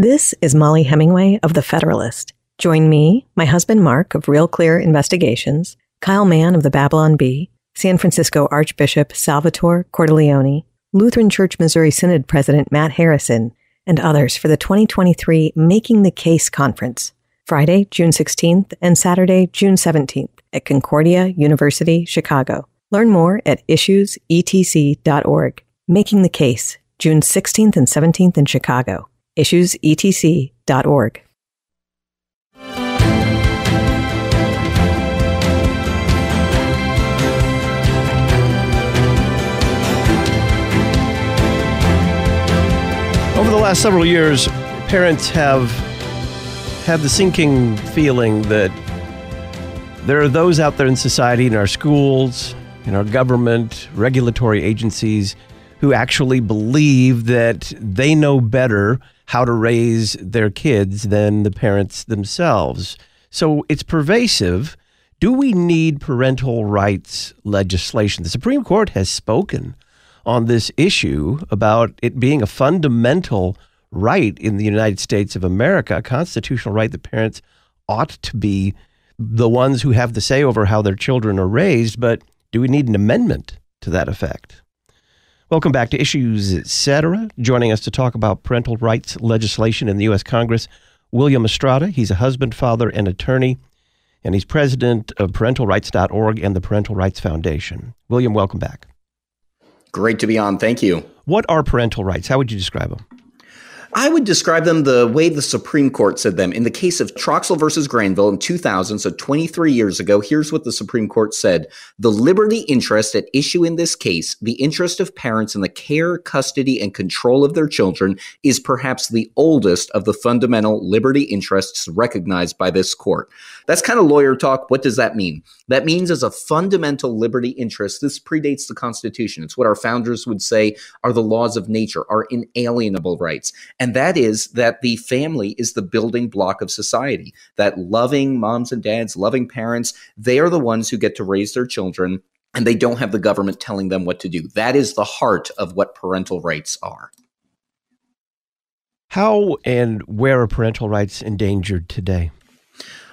This is Mollie Hemingway of The Federalist. Join me, my husband Mark of Real Clear Investigations, Kyle Mann of the Babylon Bee, San Francisco Archbishop Salvatore Cordileone, Lutheran Church Missouri Synod President Matt Harrison, and others for the 2023 Making the Case Conference, Friday, June 16th and Saturday, June 17th at Concordia University, Chicago. Learn more at issuesetc.org. Making the Case, June 16th and 17th in Chicago issuesetc.org. Over the last several years, parents have had the sinking feeling that there are those out there in society, in our schools, in our government, regulatory agencies, who actually believe that they know better how to raise their kids than the parents themselves. So it's pervasive. Do we need parental rights legislation? The Supreme Court has spoken on this issue about it being a fundamental right in the United States of America, a constitutional right that parents ought to be the ones who have the say over how their children are raised. But do we need an amendment to that effect? Welcome back to Issues Etc. Joining us to talk about parental rights legislation in the U.S. Congress, William Estrada. He's a husband, father, and attorney, and he's president of parentalrights.org and the Parental Rights Foundation. William, welcome back. Great to be on. Thank you. What are parental rights? How would you describe them? I would describe them the way the Supreme Court said them. In the case of Troxel versus Granville in 2000, so 23 years ago, here's what the Supreme Court said The liberty interest at issue in this case, the interest of parents in the care, custody, and control of their children, is perhaps the oldest of the fundamental liberty interests recognized by this court. That's kind of lawyer talk. What does that mean? That means as a fundamental liberty interest, this predates the Constitution. It's what our founders would say are the laws of nature, are inalienable rights. And that is that the family is the building block of society, that loving moms and dads, loving parents, they are the ones who get to raise their children and they don't have the government telling them what to do. That is the heart of what parental rights are. How and where are parental rights endangered today?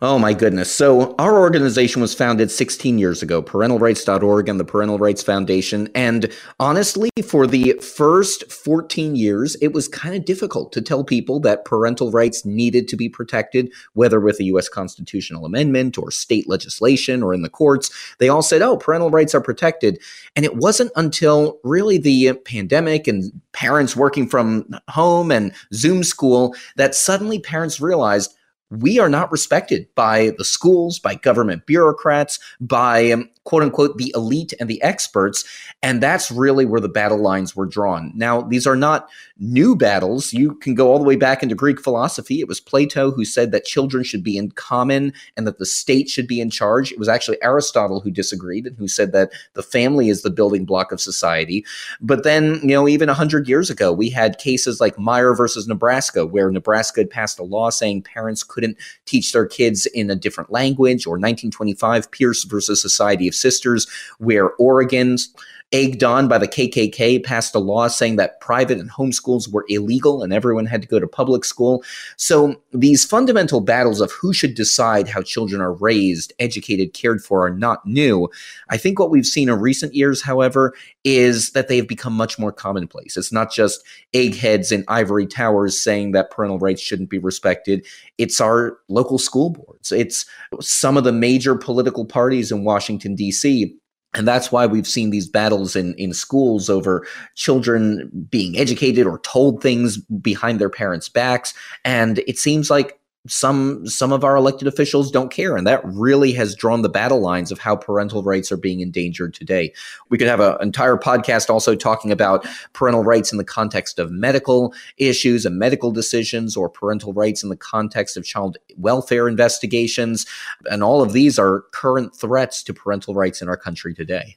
Oh my goodness. So our organization was founded 16 years ago, parentalrights.org and the Parental Rights Foundation. And honestly, for the first 14 years, it was kind of difficult to tell people that parental rights needed to be protected, whether with a US constitutional amendment or state legislation or in the courts. They all said, oh, parental rights are protected. And it wasn't until really the pandemic and parents working from home and Zoom school that suddenly parents realized we are not respected by the schools, by government bureaucrats, by um, quote unquote the elite and the experts. And that's really where the battle lines were drawn. Now, these are not new battles. You can go all the way back into Greek philosophy. It was Plato who said that children should be in common and that the state should be in charge. It was actually Aristotle who disagreed and who said that the family is the building block of society. But then, you know, even 100 years ago, we had cases like Meyer versus Nebraska, where Nebraska had passed a law saying parents couldn't teach their kids in a different language, or 1925, Pierce versus Society of Sisters, where Oregon's egged on by the KKK, passed a law saying that private and homeschools were illegal and everyone had to go to public school. So these fundamental battles of who should decide how children are raised, educated, cared for are not new. I think what we've seen in recent years, however, is that they have become much more commonplace. It's not just eggheads in ivory towers saying that parental rights shouldn't be respected. It's our local school boards. It's some of the major political parties in Washington, D.C and that's why we've seen these battles in, in schools over children being educated or told things behind their parents' backs. And it seems like some some of our elected officials don't care and that really has drawn the battle lines of how parental rights are being endangered today. We could have an entire podcast also talking about parental rights in the context of medical issues and medical decisions or parental rights in the context of child welfare investigations and all of these are current threats to parental rights in our country today.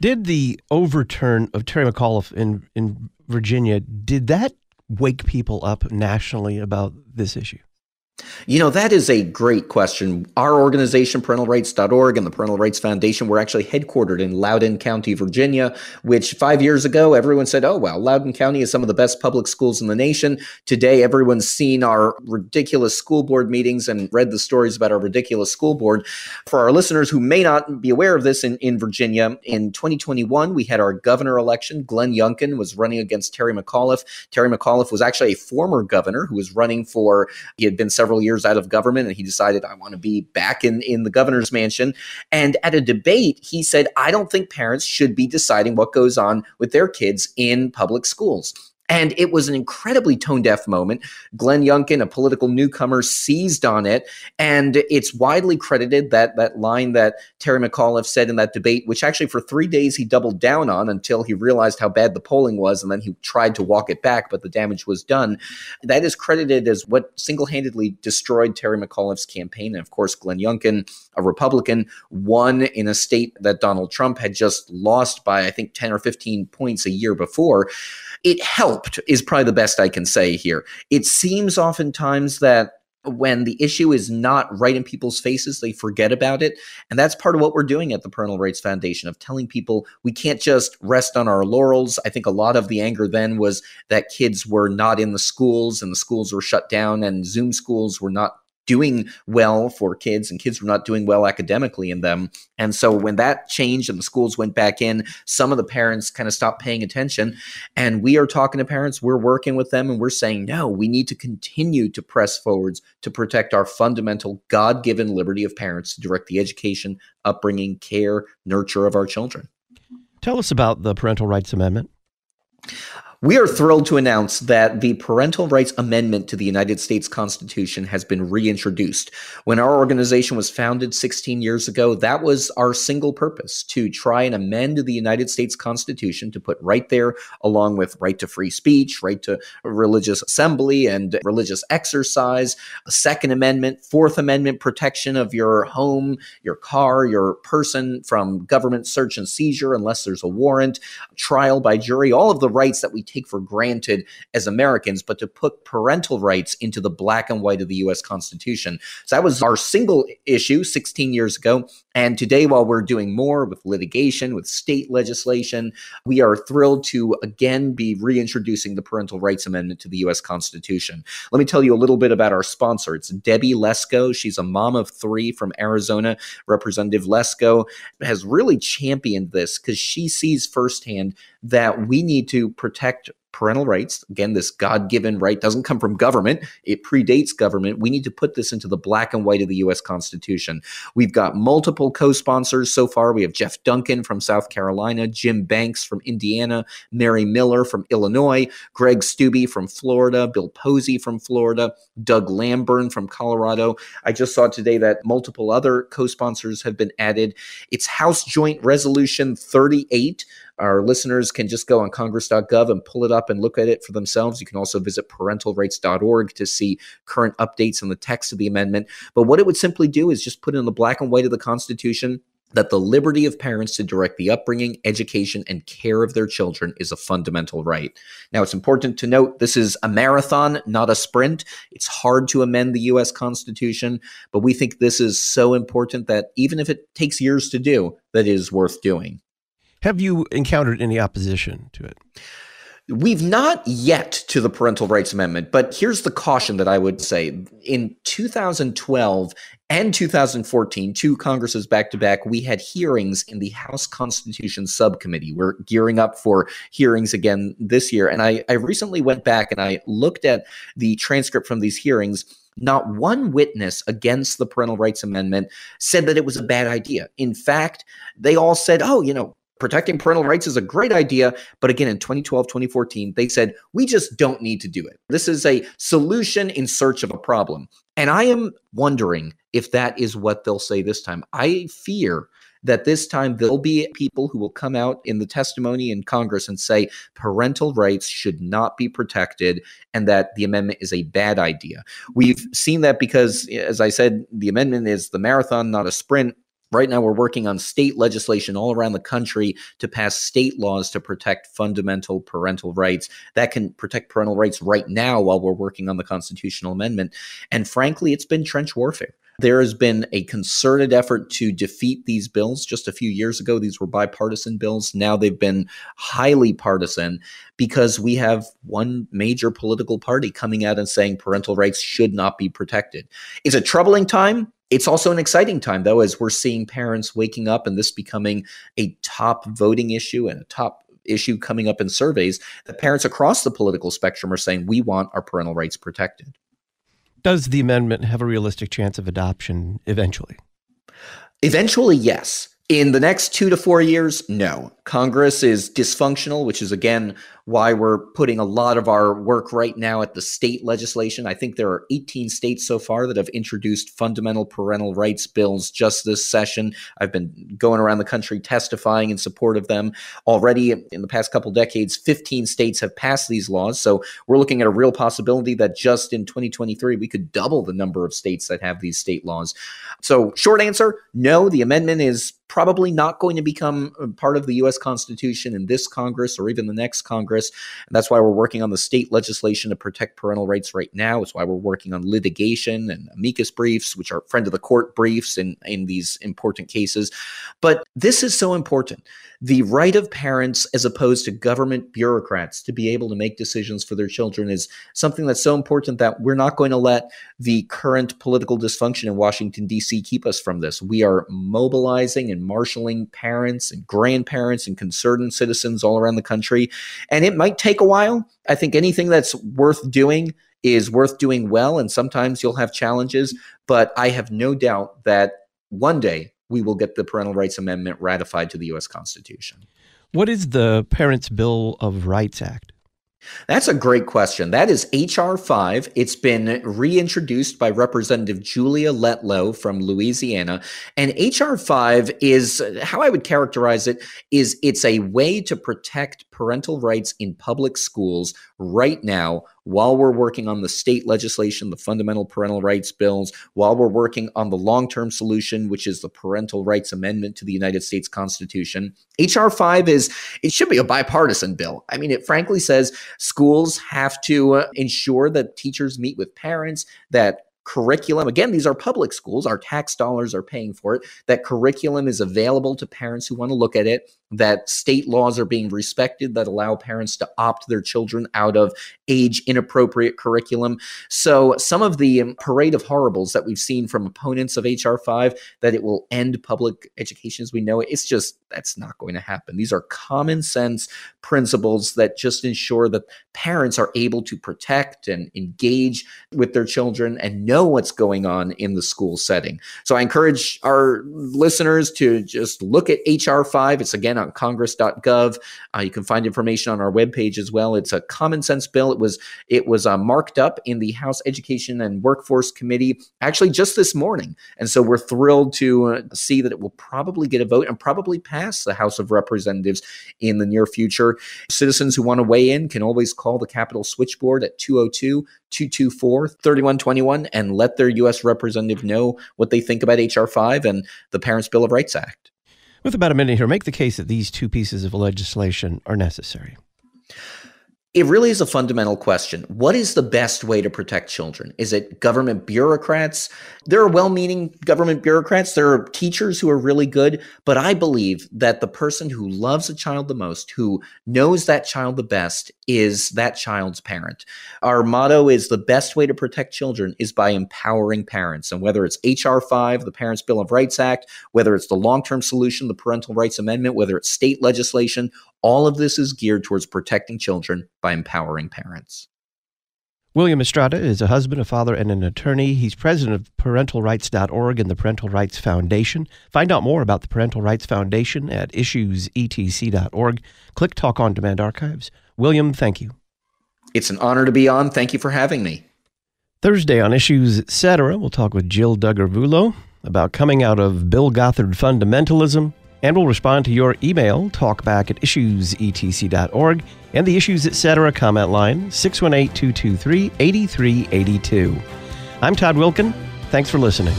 Did the overturn of Terry McAuliffe in in Virginia did that wake people up nationally about this issue You know, that is a great question. Our organization, parentalrights.org, and the Parental Rights Foundation, we're actually headquartered in Loudoun County, Virginia, which five years ago, everyone said, oh, well, Loudoun County is some of the best public schools in the nation. Today, everyone's seen our ridiculous school board meetings and read the stories about our ridiculous school board. For our listeners who may not be aware of this in, in Virginia, in 2021, we had our governor election. Glenn Youngkin was running against Terry McAuliffe. Terry McAuliffe was actually a former governor who was running for, he had been several years out of government and he decided, I want to be back in, in the governor's mansion. And at a debate, he said, I don't think parents should be deciding what goes on with their kids in public schools. And it was an incredibly tone deaf moment. Glenn Youngkin, a political newcomer, seized on it. And it's widely credited that that line that Terry McAuliffe said in that debate, which actually for three days he doubled down on until he realized how bad the polling was. And then he tried to walk it back, but the damage was done. That is credited as what single handedly destroyed Terry McAuliffe's campaign. And of course, Glenn Youngkin, a Republican, won in a state that Donald Trump had just lost by, I think, 10 or 15 points a year before it helped is probably the best I can say here. It seems oftentimes that when the issue is not right in people's faces, they forget about it. And that's part of what we're doing at the Parental Rights Foundation of telling people we can't just rest on our laurels. I think a lot of the anger then was that kids were not in the schools and the schools were shut down and Zoom schools were not doing well for kids and kids were not doing well academically in them. And so when that changed and the schools went back in, some of the parents kind of stopped paying attention. And we are talking to parents, we're working with them, and we're saying, no, we need to continue to press forwards to protect our fundamental God given liberty of parents to direct the education, upbringing, care, nurture of our children. Tell us about the Parental Rights Amendment. We are thrilled to announce that the Parental Rights Amendment to the United States Constitution has been reintroduced. When our organization was founded 16 years ago, that was our single purpose to try and amend the United States Constitution to put right there, along with right to free speech, right to religious assembly and religious exercise, Second Amendment, Fourth Amendment protection of your home, your car, your person from government search and seizure unless there's a warrant, trial by jury, all of the rights that we take for granted as Americans, but to put parental rights into the black and white of the US Constitution. So that was our single issue 16 years ago. And today, while we're doing more with litigation, with state legislation, we are thrilled to again be reintroducing the Parental Rights Amendment to the US Constitution. Let me tell you a little bit about our sponsor. It's Debbie Lesko. She's a mom of three from Arizona. Representative Lesko has really championed this because she sees firsthand that we need to protect parental rights. Again, this God given right doesn't come from government, it predates government. We need to put this into the black and white of the U.S. Constitution. We've got multiple co sponsors so far. We have Jeff Duncan from South Carolina, Jim Banks from Indiana, Mary Miller from Illinois, Greg Steube from Florida, Bill Posey from Florida, Doug Lamborn from Colorado. I just saw today that multiple other co sponsors have been added. It's House Joint Resolution 38 our listeners can just go on congress.gov and pull it up and look at it for themselves. You can also visit parentalrights.org to see current updates on the text of the amendment. But what it would simply do is just put in the black and white of the Constitution that the liberty of parents to direct the upbringing, education, and care of their children is a fundamental right. Now, it's important to note this is a marathon, not a sprint. It's hard to amend the U.S. Constitution, but we think this is so important that even if it takes years to do, that is worth doing. Have you encountered any opposition to it? We've not yet to the Parental Rights Amendment, but here's the caution that I would say. In 2012 and 2014, two Congresses back to back, we had hearings in the House Constitution Subcommittee. We're gearing up for hearings again this year. And I, I recently went back and I looked at the transcript from these hearings. Not one witness against the Parental Rights Amendment said that it was a bad idea. In fact, they all said, oh, you know, protecting parental rights is a great idea. But again, in 2012, 2014, they said, we just don't need to do it. This is a solution in search of a problem. And I am wondering if that is what they'll say this time. I fear that this time there'll be people who will come out in the testimony in Congress and say parental rights should not be protected and that the amendment is a bad idea. We've seen that because, as I said, the amendment is the marathon, not a sprint Right now, we're working on state legislation all around the country to pass state laws to protect fundamental parental rights. That can protect parental rights right now while we're working on the constitutional amendment. And frankly, it's been trench warfare. There has been a concerted effort to defeat these bills. Just a few years ago, these were bipartisan bills. Now they've been highly partisan because we have one major political party coming out and saying parental rights should not be protected. It's a troubling time. It's also an exciting time, though, as we're seeing parents waking up and this becoming a top voting issue and a top issue coming up in surveys that parents across the political spectrum are saying we want our parental rights protected. Does the amendment have a realistic chance of adoption eventually? Eventually, yes. In the next two to four years, no. Congress is dysfunctional, which is again why we're putting a lot of our work right now at the state legislation. I think there are 18 states so far that have introduced fundamental parental rights bills just this session. I've been going around the country testifying in support of them. Already in the past couple decades, 15 states have passed these laws. So we're looking at a real possibility that just in 2023, we could double the number of states that have these state laws. So, short answer no, the amendment is probably not going to become part of the US Constitution in this Congress or even the next Congress. And that's why we're working on the state legislation to protect parental rights right now. It's why we're working on litigation and amicus briefs, which are friend of the court briefs in, in these important cases. But this is so important the right of parents as opposed to government bureaucrats to be able to make decisions for their children is something that's so important that we're not going to let the current political dysfunction in Washington, D.C. keep us from this. We are mobilizing and marshaling parents and grandparents and concerned citizens all around the country. And it might take a while. I think anything that's worth doing is worth doing well. And sometimes you'll have challenges, but I have no doubt that one day we will get the Parental Rights Amendment ratified to the U.S. Constitution. What is the Parents' Bill of Rights Act? That's a great question. That is H.R. 5. It's been reintroduced by Representative Julia Letlow from Louisiana. And H.R. 5 is how I would characterize it is it's a way to protect parental rights in public schools right now while we're working on the state legislation, the fundamental parental rights bills, while we're working on the long term solution, which is the parental rights amendment to the United States Constitution. H.R. 5 is, it should be a bipartisan bill. I mean, it frankly says schools have to uh, ensure that teachers meet with parents, that curriculum again these are public schools our tax dollars are paying for it that curriculum is available to parents who want to look at it that state laws are being respected that allow parents to opt their children out of age inappropriate curriculum. So, some of the um, parade of horribles that we've seen from opponents of HR 5 that it will end public education as we know it, it's just that's not going to happen. These are common sense principles that just ensure that parents are able to protect and engage with their children and know what's going on in the school setting. So, I encourage our listeners to just look at HR 5. It's again on congress.gov. Uh, you can find information on our webpage as well. It's a common sense bill. It was it was uh, marked up in the House Education and Workforce Committee actually just this morning, and so we're thrilled to uh, see that it will probably get a vote and probably pass the House of Representatives in the near future. Citizens who want to weigh in can always call the Capitol switchboard at 202 224 3121 and let their U.S. representative know what they think about H.R. 5 and the Parents' Bill of Rights Act. With about a minute here, make the case that these two pieces of legislation are necessary. It really is a fundamental question. What is the best way to protect children? Is it government bureaucrats? There are well meaning government bureaucrats. There are teachers who are really good. But I believe that the person who loves a child the most, who knows that child the best, is that child's parent. Our motto is the best way to protect children is by empowering parents. And whether it's H.R. 5, the Parents' Bill of Rights Act, whether it's the long term solution, the Parental Rights Amendment, whether it's state legislation, all of this is geared towards protecting children by empowering parents. William Estrada is a husband, a father, and an attorney. He's president of parentalrights.org and the Parental Rights Foundation. Find out more about the Parental Rights Foundation at issuesetc.org. Click Talk on Demand Archives. William, thank you. It's an honor to be on. Thank you for having me. Thursday on Issues Etc., we'll talk with Jill Duggar-Vuolo about coming out of Bill Gothard fundamentalism, and we'll respond to your email, talkback at issuesetc.org, and the Issues Etc. comment line, 618 223 8382. I'm Todd Wilkin. Thanks for listening.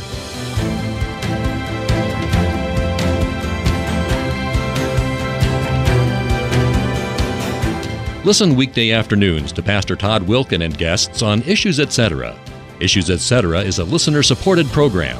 Listen weekday afternoons to Pastor Todd Wilkin and guests on Issues Etc. Issues Etc. is a listener supported program.